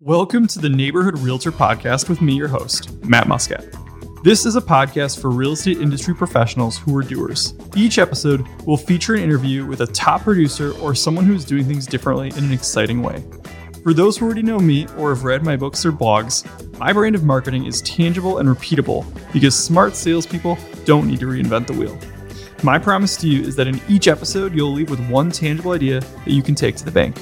Welcome to the Neighborhood Realtor Podcast with me, your host, Matt Muscat. This is a podcast for real estate industry professionals who are doers. Each episode will feature an interview with a top producer or someone who's doing things differently in an exciting way. For those who already know me or have read my books or blogs, my brand of marketing is tangible and repeatable because smart salespeople don't need to reinvent the wheel. My promise to you is that in each episode, you'll leave with one tangible idea that you can take to the bank.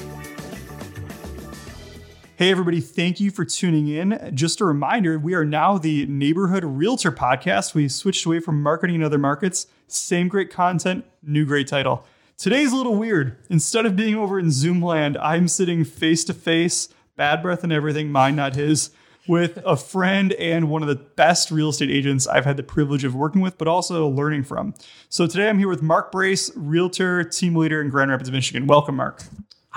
Hey, everybody, thank you for tuning in. Just a reminder we are now the Neighborhood Realtor Podcast. We switched away from marketing in other markets. Same great content, new great title. Today's a little weird. Instead of being over in Zoom land, I'm sitting face to face, bad breath and everything, mine, not his, with a friend and one of the best real estate agents I've had the privilege of working with, but also learning from. So today I'm here with Mark Brace, realtor, team leader in Grand Rapids, Michigan. Welcome, Mark.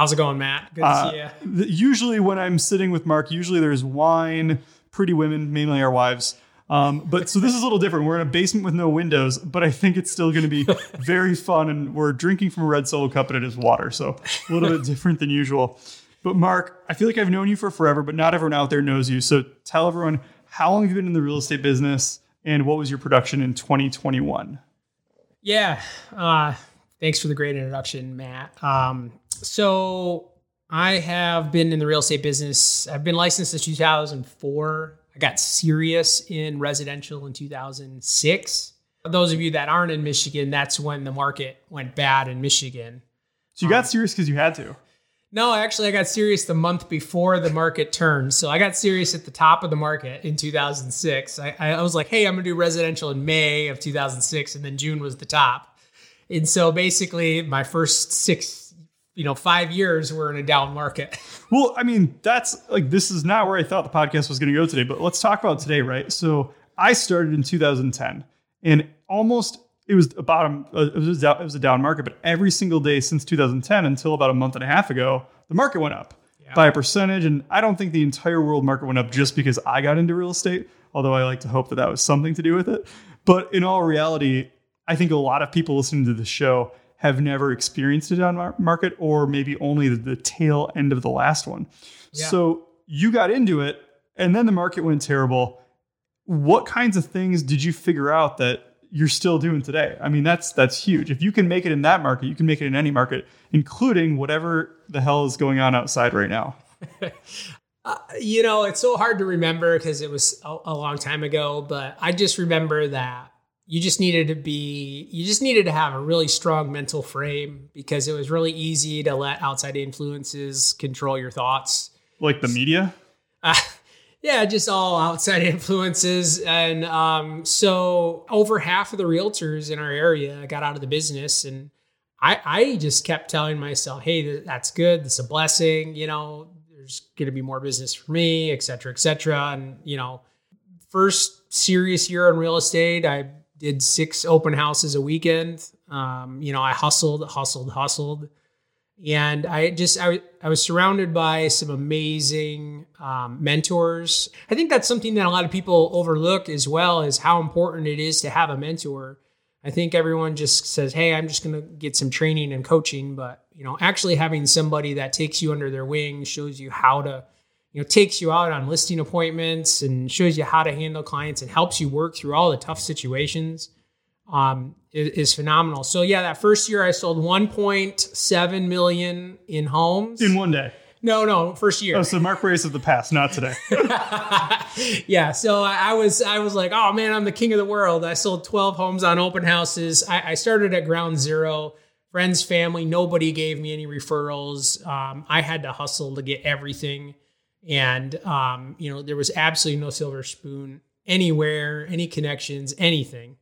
How's it going, Matt? Good to Uh, see you. usually, when I'm sitting with Mark, usually there's wine, pretty women, mainly our wives. Um, but so this is a little different. We're in a basement with no windows, but I think it's still going to be very fun. And we're drinking from a red solo cup, and it is water, so a little bit different than usual. But Mark, I feel like I've known you for forever, but not everyone out there knows you. So tell everyone how long have you been in the real estate business, and what was your production in 2021? Yeah. Uh, thanks for the great introduction, Matt. Um, so I have been in the real estate business. I've been licensed since 2004. I got serious in residential in 2006. For those of you that aren't in Michigan, that's when the market went bad in Michigan. So you got um, serious because you had to. No, actually, I got serious the month before the market turned. So I got serious at the top of the market in 2006. I, I was like, hey, I'm going to do residential in May of 2006. And then June was the top. And so basically, my first six, you know, five years we're in a down market. Well, I mean, that's like this is not where I thought the podcast was going to go today, but let's talk about today, right? So I started in 2010, and almost it was about a, uh, it was a, it was a down market, but every single day since 2010 until about a month and a half ago, the market went up by a percentage, and I don't think the entire world market went up just because I got into real estate. Although I like to hope that that was something to do with it, but in all reality, I think a lot of people listening to the show have never experienced a down market or maybe only the, tail end of the last one. Yeah. So you got into it and then the market went terrible. What kinds of things did you figure out that you're still doing today? I mean, that's that's huge. If you can make it in that market, you can make it in any market, including whatever the hell is going on outside right now. Uh, you know, it's so hard to remember because it was a, a long time ago, but I just remember that you just needed to be, you just needed to have a really strong mental frame because it was really easy to let outside influences control your thoughts. Like the media? Uh, yeah, just all outside influences. And um, so over half of the realtors in our area got out of the business. And I, I just kept telling myself, hey, that's good. That's a blessing. You know, there's going to be more business for me, et cetera, et cetera. And, you know, first serious year in real estate, I did six open houses a weekend. Um, you know, I hustled, hustled, hustled and I just I, I was surrounded by some amazing um, mentors. I think that's something that a lot of people overlook as well is how important it is to have a mentor. I think everyone just says, "Hey, I'm just going to get some training and coaching," but you know, actually having somebody that takes you under their wing shows you how to you know takes you out on listing appointments and shows you how to handle clients and helps you work through all the tough situations um, is, is phenomenal. So yeah, that first year I sold 1.7 million in homes. In one day. no, no, first year. Oh, so Mark Brace of the past, not today. yeah, so I I was I was like, oh man, I'm the king of the world. I sold 12 homes on open houses. I, I started at ground zero. Friends, family, nobody gave me any referrals. Um, I had to hustle to get everything, and um, you know there was absolutely no silver spoon anywhere, any connections, anything.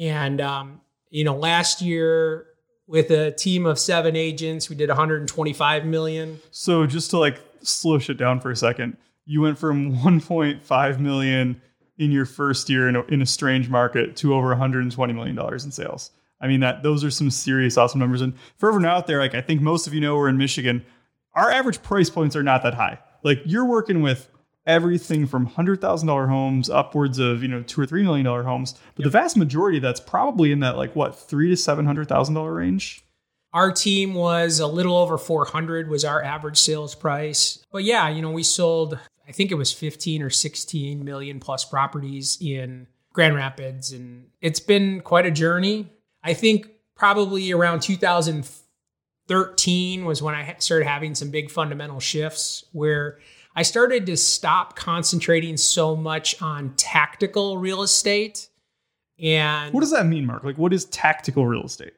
And um, you know, last year with a team of seven agents, we did 125 million. So just to like slow shit down for a second, you went from 1.5 million in your first year in a, in a strange market to over 120 million dollars in sales. I mean that those are some serious awesome numbers. And for everyone out there, like I think most of you know, we're in Michigan. Our average price points are not that high. Like you're working with everything from hundred thousand dollar homes upwards of you know two or three million dollar homes, but the vast majority of that's probably in that like what three to seven hundred thousand dollar range. our team was a little over 400 was our average sales price. But yeah, you know, we sold I think it was 15 or 16 million plus properties in Grand Rapids and it's been quite a journey. I think probably around 2013 was when I started having some big fundamental shifts where I started to stop concentrating so much on tactical real estate. And What does that mean, Mark? Like, what is tactical real estate?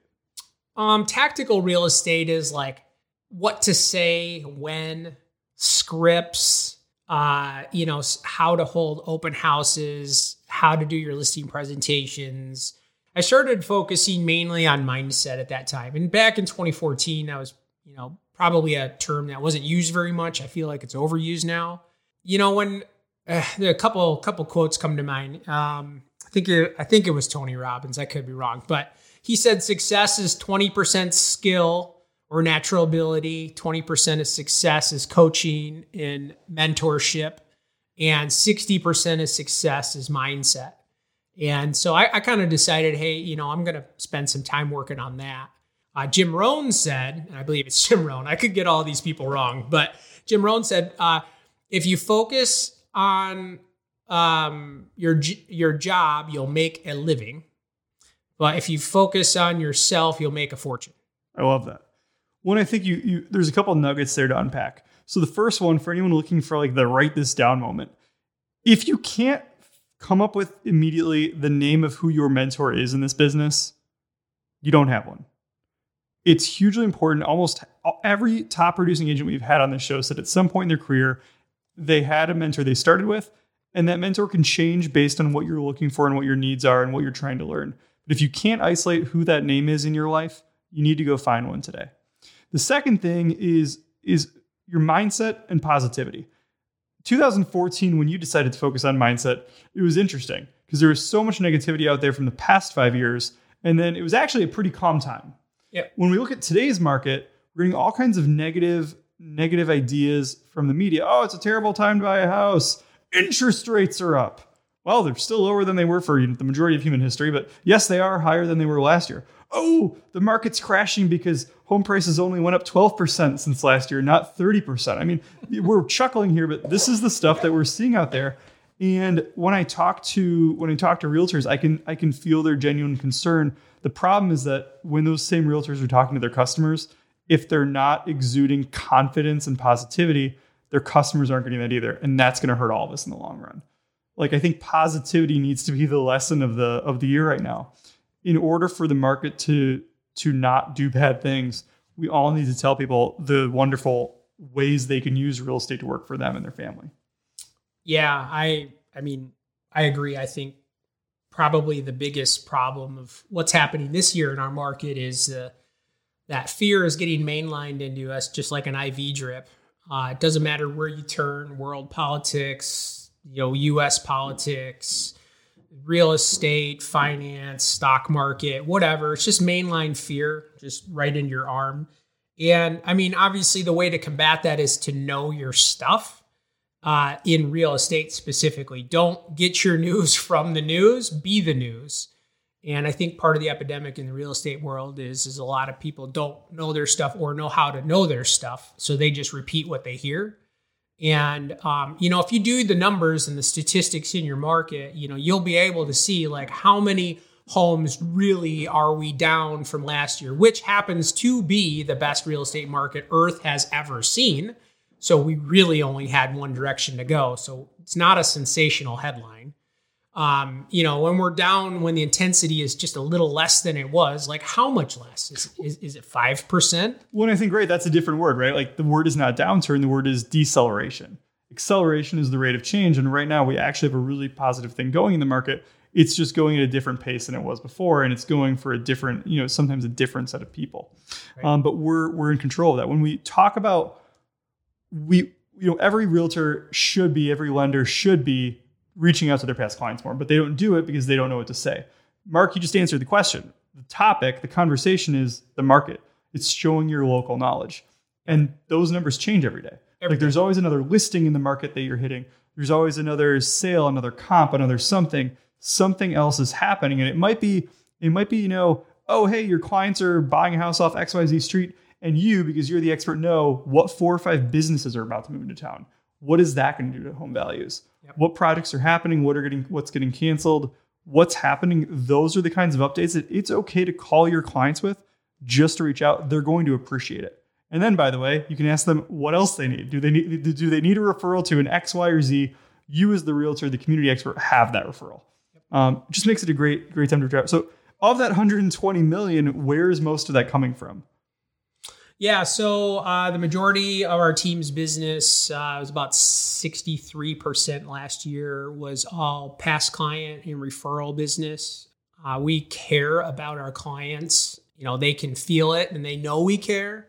um, tactical real estate is like what to say, when, scripts, uh, you know, how to hold open houses, how to do your listing presentations. I started focusing mainly on mindset at that time. And back in 2014, that was, you know, probably a term that wasn't used very much. I feel like it's overused now. You know, when uh, a couple couple quotes come to mind. Um, I think it, I think it was Tony Robbins. I could be wrong, but he said success is 20% skill or natural ability, 20% of success is coaching and mentorship, and 60% of success is mindset. And so I, I kind of decided, hey, you know, I'm going to spend some time working on that. Uh, Jim Rohn said, and I believe it's Jim Rohn, I could get all these people wrong, but Jim Rohn said, uh, if you focus on um, your your job, you'll make a living. But if you focus on yourself, you'll make a fortune. I love that. One, I think you, you there's a couple nuggets there to unpack. So the first one for anyone looking for like the write this down moment, if you can't come up with immediately the name of who your mentor is in this business, you don't have one. It's hugely important. Almost every top producing agent we've had on this show said at some point in their career they had a mentor they started with, and that mentor can change based on what you're looking for and what your needs are and what you're trying to learn. But if you can't isolate who that name is in your life, you need to go find one today. The second thing is is your mindset and positivity. 2014 when you decided to focus on mindset, it was interesting because there was so much negativity out there from the past 5 years and then it was actually a pretty calm time. Yeah. When we look at today's market, we're getting all kinds of negative negative ideas from the media. Oh, it's a terrible time to buy a house. Interest rates are up. Well, they're still lower than they were for the majority of human history, but yes, they are higher than they were last year. Oh, the market's crashing because home prices only went up 12% since last year, not 30%. I mean, we're chuckling here, but this is the stuff that we're seeing out there. And when I talk to when I talk to realtors, I can I can feel their genuine concern. The problem is that when those same realtors are talking to their customers, if they're not exuding confidence and positivity, their customers aren't getting that either, and that's going to hurt all of us in the long run. Like I think positivity needs to be the lesson of the of the year right now. In order for the market to to not do bad things, we all need to tell people the wonderful ways they can use real estate to work for them and their family. Yeah, I I mean, I agree. I think probably the biggest problem of what's happening this year in our market is uh, that fear is getting mainlined into us just like an IV drip. Uh, it doesn't matter where you turn, world politics, you know, U.S. politics, real estate, finance, stock market, whatever. It's just mainline fear, just right in your arm. And I mean, obviously, the way to combat that is to know your stuff uh, in real estate specifically. Don't get your news from the news, be the news. And I think part of the epidemic in the real estate world is is a lot of people don't know their stuff or know how to know their stuff, so they just repeat what they hear. And um, you know, if you do the numbers and the statistics in your market, you know, you'll be able to see like how many homes really are we down from last year, which happens to be the best real estate market Earth has ever seen. So we really only had one direction to go. So it's not a sensational headline. Um, you know, when we're down, when the intensity is just a little less than it was, like how much less? Is, is, is it 5%? Well, I think, right, that's a different word, right? Like the word is not downturn, the word is deceleration. Acceleration is the rate of change. And right now, we actually have a really positive thing going in the market. It's just going at a different pace than it was before. And it's going for a different, you know, sometimes a different set of people. Right. Um, but we're, we're in control of that. When we talk about, we, you know, every realtor should be, every lender should be reaching out to their past clients more, but they don't do it because they don't know what to say. Mark, you just answered the question. The topic, the conversation is the market. It's showing your local knowledge. And those numbers change every day. Every like there's always another listing in the market that you're hitting. There's always another sale, another comp, another something. Something else is happening. And it might be, it might be, you know, oh, hey, your clients are buying a house off XYZ street, and you, because you're the expert, know what four or five businesses are about to move into town. What is that going to do to home values? Yep. What projects are happening? What are getting what's getting canceled? What's happening? Those are the kinds of updates that it's okay to call your clients with just to reach out. They're going to appreciate it. And then, by the way, you can ask them what else they need. Do they need do they need a referral to an X, Y, or Z? You, as the realtor, the community expert, have that referral. Um, just makes it a great great time to reach out. So, of that 120 million, where is most of that coming from? Yeah, so uh, the majority of our team's business uh, was about 63% last year was all past client and referral business. Uh, we care about our clients. You know, they can feel it and they know we care.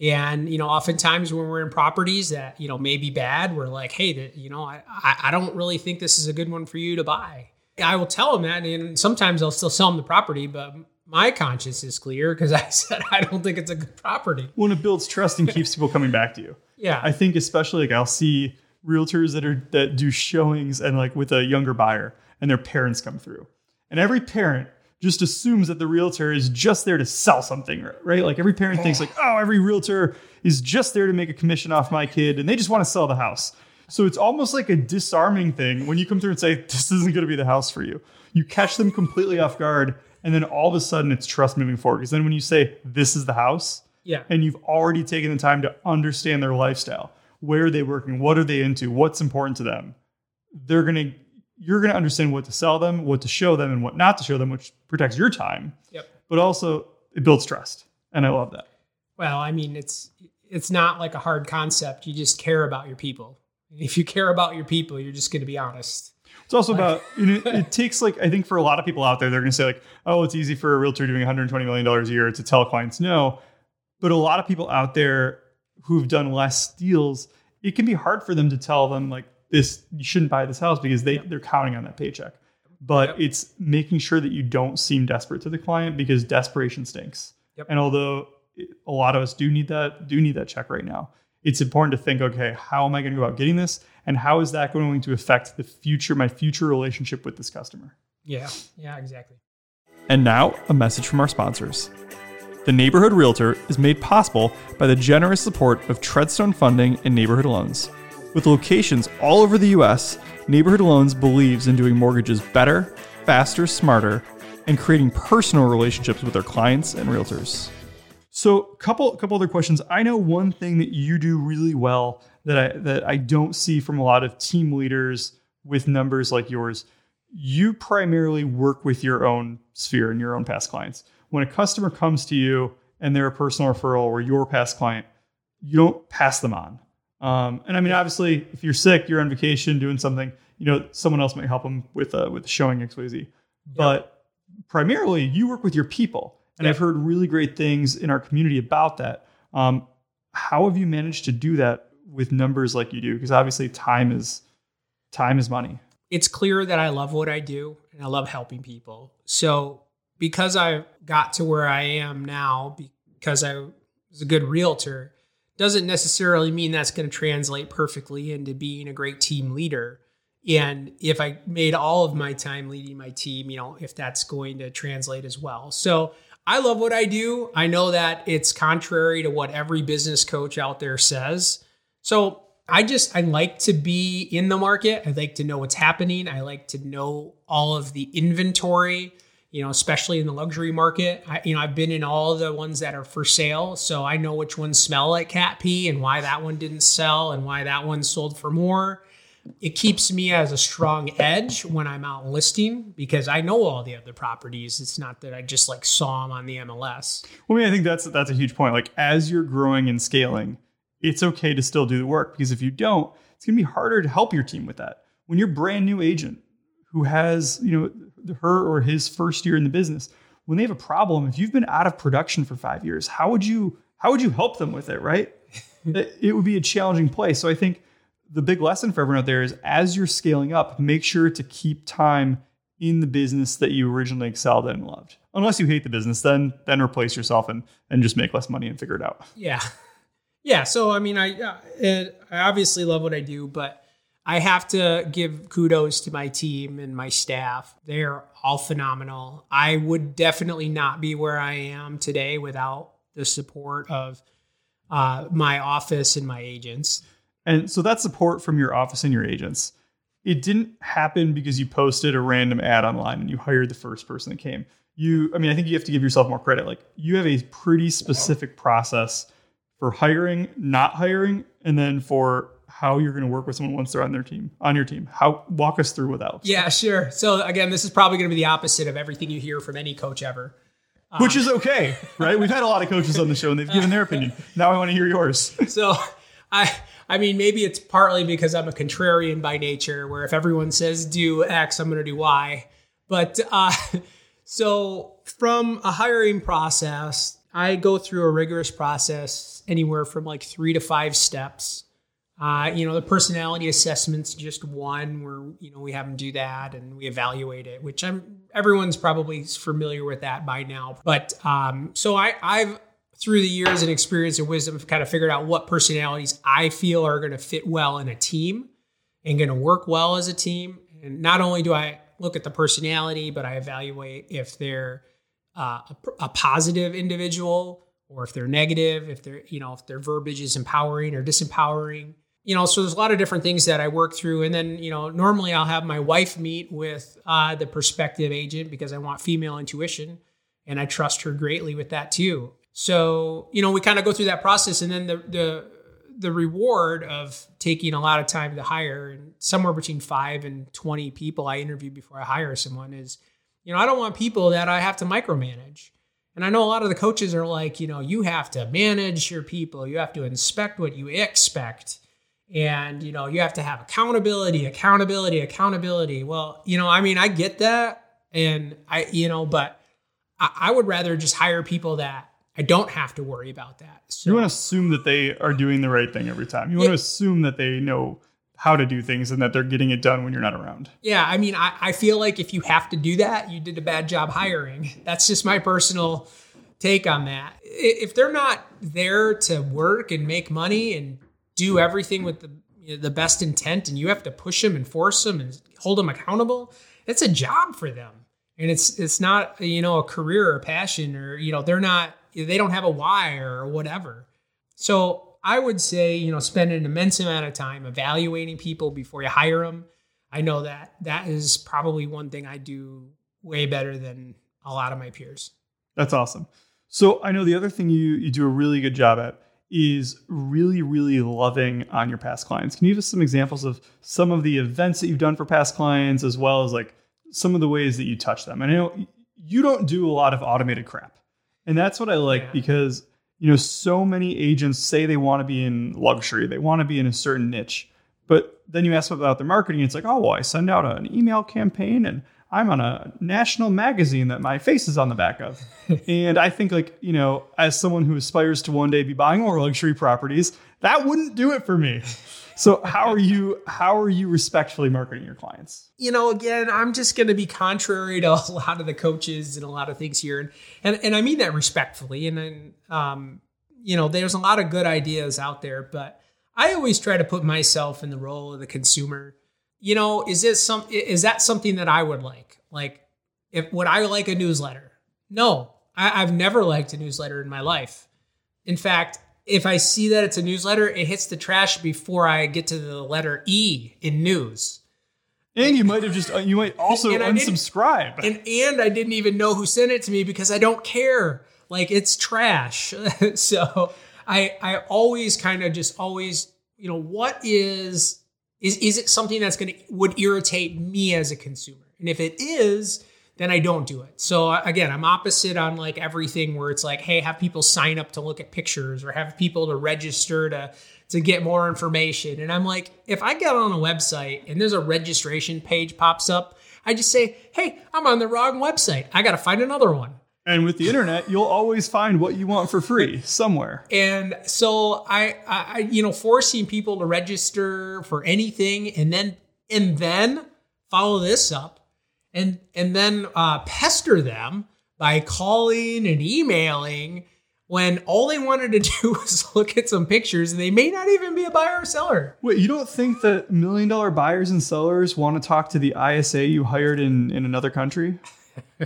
And, you know, oftentimes when we're in properties that, you know, may be bad, we're like, hey, the, you know, I, I don't really think this is a good one for you to buy. I will tell them that. And sometimes I'll still sell them the property, but my conscience is clear because I said I don't think it's a good property. When it builds trust and keeps people coming back to you. Yeah. I think especially like I'll see realtors that are that do showings and like with a younger buyer and their parents come through. And every parent just assumes that the realtor is just there to sell something, right? Like every parent thinks like, "Oh, every realtor is just there to make a commission off my kid and they just want to sell the house." So it's almost like a disarming thing when you come through and say, "This isn't going to be the house for you." You catch them completely off guard and then all of a sudden it's trust moving forward because then when you say, "This is the house," yeah. and you've already taken the time to understand their lifestyle, where are they working, what are they into, what's important to them, they're going to you're going to understand what to sell them, what to show them, and what not to show them, which protects your time. Yep. But also it builds trust, and I love that. Well, I mean, it's it's not like a hard concept. You just care about your people. If you care about your people, you're just going to be honest. It's also about you know, it takes like I think for a lot of people out there, they're going to say like, oh, it's easy for a realtor doing 120 million dollars a year to tell clients no, but a lot of people out there who've done less deals, it can be hard for them to tell them like this you shouldn't buy this house because they they're counting on that paycheck. But Yep. it's making sure that you don't seem desperate to the client because desperation stinks. Yep. And although a lot of us do need that do need that check right now, it's important to think, okay, how am I going to go about getting this, and how is that going to affect the future my future relationship with this customer? Yeah. Yeah. Exactly. And now, a message from our sponsors. The Neighborhood Realtor is made possible by the generous support of Treadstone Funding and Neighborhood Loans. With locations all over the U.S., Neighborhood Loans believes in doing mortgages better, faster, smarter, and creating personal relationships with their clients and realtors. So, couple couple other questions. I know one thing that you do really well that I that I don't see from a lot of team leaders with numbers like yours. You primarily work with your own sphere and your own past clients. When a customer comes to you and they're a personal referral or your past client, you don't pass them on. Um, and I mean, obviously, if you're sick, you're on vacation doing something, you know, someone else might help them with uh, with showing XYZ. But primarily, you work with your people, and Yeah. I've heard really great things in our community about that. Um, how have you managed to do that with numbers like you do? Because obviously, time is time is money. it's clear that I love what I do and I love helping people. So because I got to where I am now, because I was a good realtor, doesn't necessarily mean that's going to translate perfectly into being a great team leader. And if I made all of my time leading my team, you know, if that's going to translate as well. So I love what I do. I know that it's contrary to what every business coach out there says. So I just I like to be in the market. I like to know what's happening. I like to know all of the inventory, you know, especially in the luxury market. I, you know, I've been in all the ones that are for sale, so I know which ones smell like cat pee and why that one didn't sell and why that one sold for more. It keeps me as a strong edge when I'm out listing because I know all the other properties. It's not that I just like saw them on the MLS. Well, I mean, I think that's that's a huge point. Like as you're growing and scaling, it's okay to still do the work because if you don't, it's going to be harder to help your team with that. When you're a brand new agent who has, you know, her or his first year in the business, when they have a problem, if you've been out of production for 5 years, how would you how would you help them with it, right? it, it would be a challenging place. So I think the big lesson for everyone out there is as you're scaling up, make sure to keep time in the business that you originally excelled in and loved. Unless you hate the business, then then replace yourself and and just make less money and figure it out. Yeah. Yeah. So, I mean, I, uh, I obviously love what I do, but I have to give kudos to my team and my staff. They're all phenomenal. I would definitely not be where I am today without the support of uh, my office and my agents. And so that support from your office and your agents, it didn't happen because you posted a random ad online and you hired the first person that came. You, I mean, I think you have to give yourself more credit. Like you have a pretty specific process for hiring, not hiring, and then for how you're going to work with someone once they're on their team, on your team. How walk us through without. Yeah, sure. So again, this is probably going to be the opposite of everything you hear from any coach ever. Which is okay, right? We've had a lot of coaches on the show and they've given their opinion. Now I want to hear yours. So I I mean maybe it's partly because I'm a contrarian by nature where if everyone says do X, I'm going to do Y. But uh so from a hiring process, I go through a rigorous process anywhere from like 3 to 5 steps. Uh, you know, the personality assessment's just one where you know we have them do that and we evaluate it, which I'm everyone's probably familiar with that by now. But um, so I, I've through the years and experience and wisdom kind of figured out what personalities I feel are going to fit well in a team and going to work well as a team. And not only do I look at the personality, but I evaluate if they're uh, a, a positive individual or if they're negative, if they're you know if their verbiage is empowering or disempowering you know, so there's a lot of different things that I work through. And then, you know, normally I'll have my wife meet with uh, the prospective agent because I want female intuition and I trust her greatly with that too. So, you know, we kind of go through that process and then the, the, the reward of taking a lot of time to hire and somewhere between five and 20 people I interview before I hire someone is, you know, I don't want people that I have to micromanage. And I know a lot of the coaches are like, you know, you have to manage your people, you have to inspect what you expect. And you know you have to have accountability accountability accountability. Well you know i mean i get that. And i you know but i, I would rather just hire people that i don't have to worry about that. So, you want to assume that they are doing the right thing every time. You want to assume that they know how to do things and that they're getting it done when you're not around yeah i mean I, I feel like if you have to do that you did a bad job hiring that's just my personal take on that if they're not there to work and make money and do everything with the you know, the best intent, and you have to push them and force them and hold them accountable. It's a job for them, and it's it's not you know a career or a passion or you know they're not they don't have a why or whatever. So I would say you know spend an immense amount of time evaluating people before you hire them. I know that that is probably one thing I do way better than a lot of my peers. That's awesome. So I know the other thing you you do a really good job at is really, really loving on your past clients. Can you give us some examples of some of the events that you've done for past clients, as well as like some of the ways that you touch them? And I know you don't do a lot of automated crap. And that's what I like yeah. because, you know, so many agents say they want to be in luxury, they want to be in a certain niche. But then you ask them about their marketing, it's like, oh, well, I send out an email campaign and I'm on a national magazine that my face is on the back of. and I think, like, you know, as someone who aspires to one day be buying more luxury properties, that wouldn't do it for me. So how are you how are you respectfully marketing your clients? You know, again, I'm just going to be contrary to a lot of the coaches and a lot of things here, and and, and I mean that respectfully. And then, um, you know, there's a lot of good ideas out there, but I always try to put myself in the role of the consumer you know, is this some is that something that I would like? Like, if would I like a newsletter? No, I, I've never liked a newsletter in my life. In fact, if I see that it's a newsletter, it hits the trash before I get to the letter E in news. And you might have just uh, you might also and unsubscribe. And and I didn't even know who sent it to me because I don't care. Like it's trash. so I I always kind of just always, you know, what is is is it something that's going to would irritate me as a consumer? And if it is, then I don't do it. So uh, again, I'm opposite on like everything where it's like, hey, have people sign up to look at pictures or have people to register to to get more information. And I'm like, if I get on a website and there's a registration page pops up, I just say, hey, I'm on the wrong website. I got to find another one. And with the internet, you'll always find what you want for free somewhere. And so I, I, you know, forcing people to register for anything, and then and then follow this up, and and then uh, pester them by calling and emailing when all they wanted to do was look at some pictures and they may not even be a buyer or seller. Wait, you don't think that million dollar buyers and sellers want to talk to the ISA you hired in, in another country?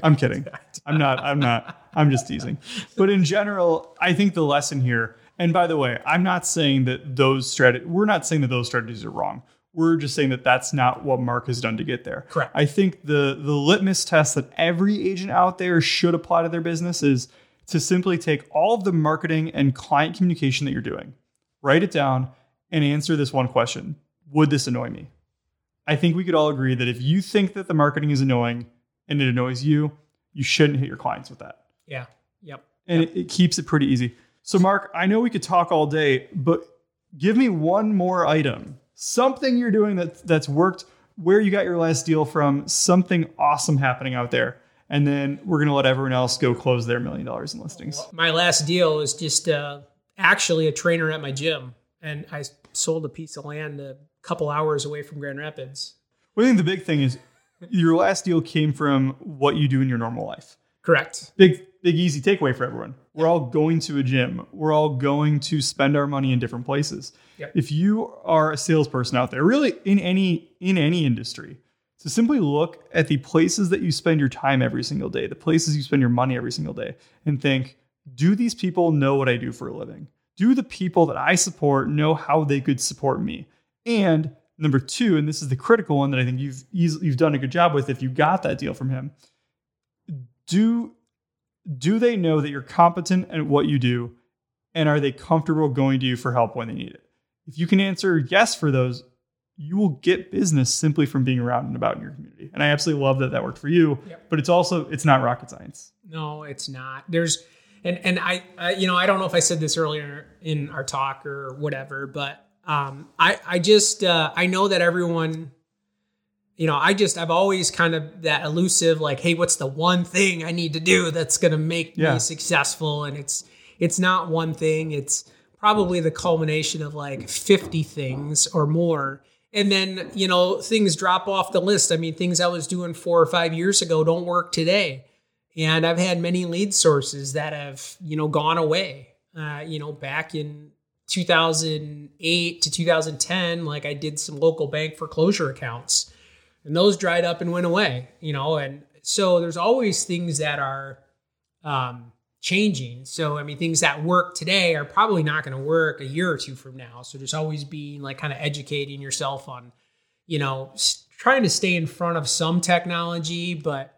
I'm kidding. I'm not. I'm not. I'm just teasing. But in general, I think the lesson here, and by the way, I'm not saying that those strategies, we're not saying that those strategies are wrong. We're just saying that that's not what Mark has done to get there. Correct. I think the the litmus test that every agent out there should apply to their business is to simply take all of the marketing and client communication that you're doing, write it down, and answer this one question: Would this annoy me? I think we could all agree that if you think that the marketing is annoying and it annoys you, you shouldn't hit your clients with that. Yeah. Yep. And it, it keeps it pretty easy. So, Mark, I know we could talk all day, but give me one more item, something you're doing that that's worked, where you got your last deal from, something awesome happening out there. And then we're gonna let everyone else go close their million dollars in listings. My last deal was just uh, actually a trainer at my gym, and I sold a piece of land a couple hours away from Grand Rapids. Well, I think the big thing is your last deal came from what you do in your normal life. Correct. Big, big, easy takeaway for everyone. We're all going to a gym. We're all going to spend our money in different places. Yep. If you are a salesperson out there, really in any in any industry, to simply look at the places that you spend your time every single day, the places you spend your money every single day, and think, do these people know what I do for a living? Do the people that I support know how they could support me? And number two, and this is the critical one that I think you've easily, you've done a good job with if you got that deal from him. Do do they know that you're competent at what you do and are they comfortable going to you for help when they need it? If you can answer yes for those, you will get business simply from being around and about in your community. And I absolutely love that that worked for you, Yep. but it's also it's not rocket science. No, it's not. There's, and and I, I, you know, I don't know if I said this earlier in our talk or whatever, but um, I, I just, uh, I know that everyone, you know, I just, I've always kind of that elusive, like, hey, what's the one thing I need to do that's going to make Yeah. me successful? And it's, it's not one thing. It's probably the culmination of like 50 things or more. And then, you know, things drop off the list. I mean, things I was doing four or five years ago don't work today. And I've had many lead sources that have, you know, gone away. Uh, you know, back in 2008 to 2010, like I did some local bank foreclosure accounts and those dried up and went away, you know, and so there's always things that are um, changing. So, I mean, things that work today are probably not going to work a year or two from now. So, there's always being like kind of educating yourself on, you know, trying to stay in front of some technology, but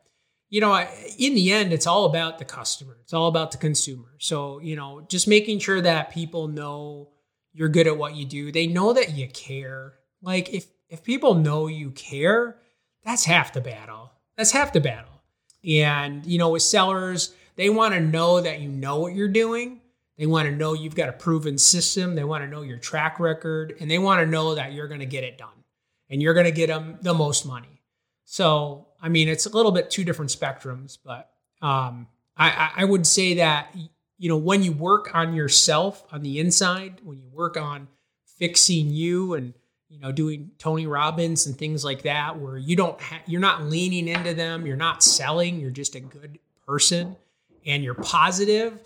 you know, in the end, it's all about the customer. It's all about the consumer. So, you know, just making sure that people know you're good at what you do. They know that you care. Like if if people know you care, that's half the battle. That's half the battle. And you know, with sellers, they want to know that you know what you're doing. They want to know you've got a proven system. They want to know your track record, and they want to know that you're going to get it done, and you're going to get them the most money. So, I mean, it's a little bit two different spectrums, but um, I, I- would say that you know when you work on yourself on the inside, when you work on fixing you and you know doing Tony Robbins and things like that, where you don't ha- you're not leaning into them, you're not selling, you're just a good person, and you're positive,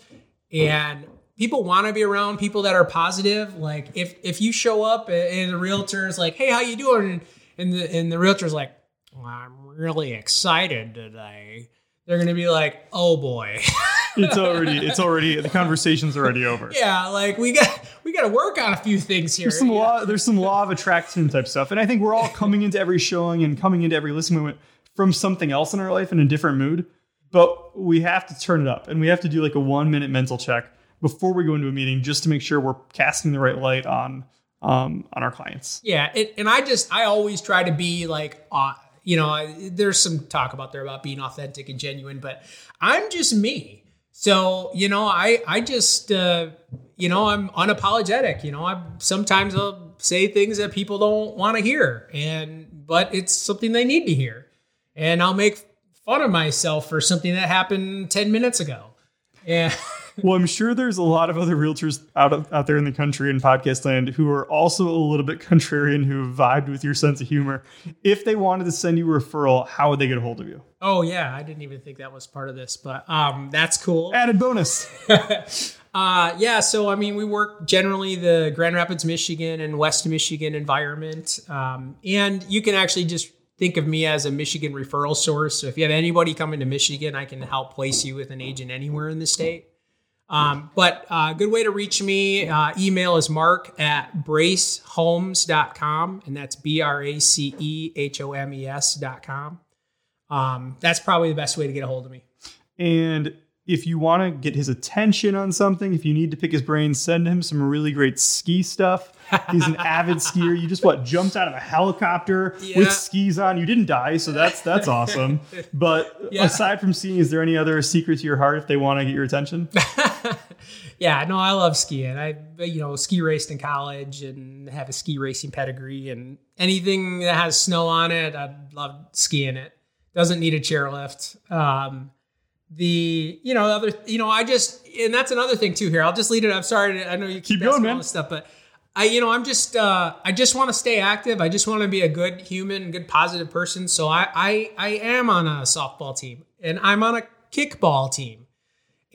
and people want to be around people that are positive. Like if if you show up and the realtor is like, "Hey, how you doing?" and the and the realtor's like, well, "I'm really excited today." They're gonna be like, "Oh boy." It's already it's already the conversation's already over. yeah, like we got we got to work on a few things here. There's some law there's some law of attraction type stuff. And I think we're all coming into every showing and coming into every listening moment from something else in our life in a different mood. But we have to turn it up and we have to do like a one minute mental check before we go into a meeting just to make sure we're casting the right light on um, on our clients. Yeah, it, and I just I always try to be like, uh, you know, I, there's some talk about there about being authentic and genuine, but I'm just me. So you know, I I just uh, you know I'm unapologetic. You know, I sometimes I'll say things that people don't want to hear, and but it's something they need to hear, and I'll make fun of myself for something that happened ten minutes ago. And well, I'm sure there's a lot of other realtors out of, out there in the country in podcast land who are also a little bit contrarian who vibed with your sense of humor. If they wanted to send you a referral, how would they get a hold of you? Oh yeah, I didn't even think that was part of this, but um, that's cool. Added bonus. uh, yeah, so I mean, we work generally the Grand Rapids, Michigan, and West Michigan environment, um, and you can actually just think of me as a Michigan referral source. So if you have anybody coming to Michigan, I can help place you with an agent anywhere in the state. Um, but a uh, good way to reach me, uh, email is mark at bracehomes.com, and that's B R A C E H O M E S.com. Um, that's probably the best way to get a hold of me. And if you want to get his attention on something, if you need to pick his brain, send him some really great ski stuff. He's an avid skier. You just what jumped out of a helicopter yeah. with skis on. You didn't die, so that's that's awesome. But yeah. aside from skiing, is there any other secret to your heart if they want to get your attention? yeah, no, I love skiing. I you know ski raced in college and have a ski racing pedigree, and anything that has snow on it, I love skiing it. Doesn't need a chairlift. Um, the you know other you know I just and that's another thing too here. I'll just lead it. I'm sorry. I know you keep, keep going, man. Stuff, but I, you know, I'm just, uh, I just want to stay active. I just want to be a good human, good positive person. So I, I, I am on a softball team and I'm on a kickball team.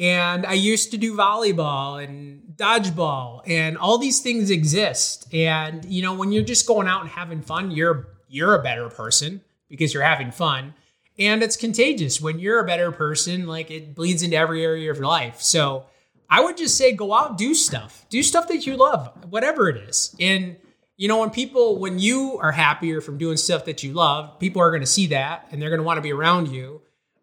And I used to do volleyball and dodgeball and all these things exist. And, you know, when you're just going out and having fun, you're, you're a better person because you're having fun. And it's contagious. When you're a better person, like it bleeds into every area of your life. So, I would just say go out, do stuff, do stuff that you love, whatever it is. And you know, when people, when you are happier from doing stuff that you love, people are going to see that and they're going to want to be around you.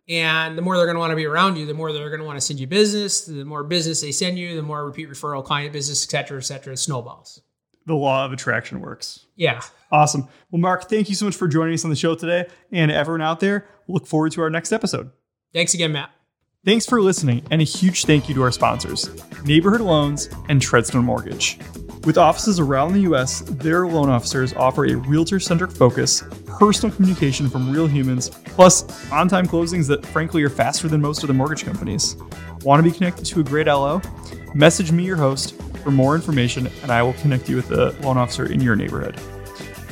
And the more they're going to want to be around you, the more they're going to want to send you business. The more business they send you, the more repeat referral client business, et cetera, et cetera, snowballs. The law of attraction works. Yeah. Awesome. Well, Mark, thank you so much for joining us on the show today. And everyone out there, look forward to our next episode. Thanks again, Matt. Thanks for listening, and a huge thank you to our sponsors, Neighborhood Loans and Treadstone Mortgage. With offices around the US, their loan officers offer a realtor centric focus, personal communication from real humans, plus on time closings that frankly are faster than most of the mortgage companies. Want to be connected to a great LO? Message me, your host, for more information, and I will connect you with a loan officer in your neighborhood.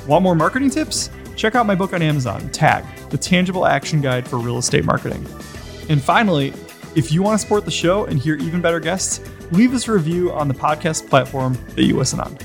Want more marketing tips? Check out my book on Amazon, Tag, the tangible action guide for real estate marketing. And finally, if you want to support the show and hear even better guests, leave us a review on the podcast platform that you listen on.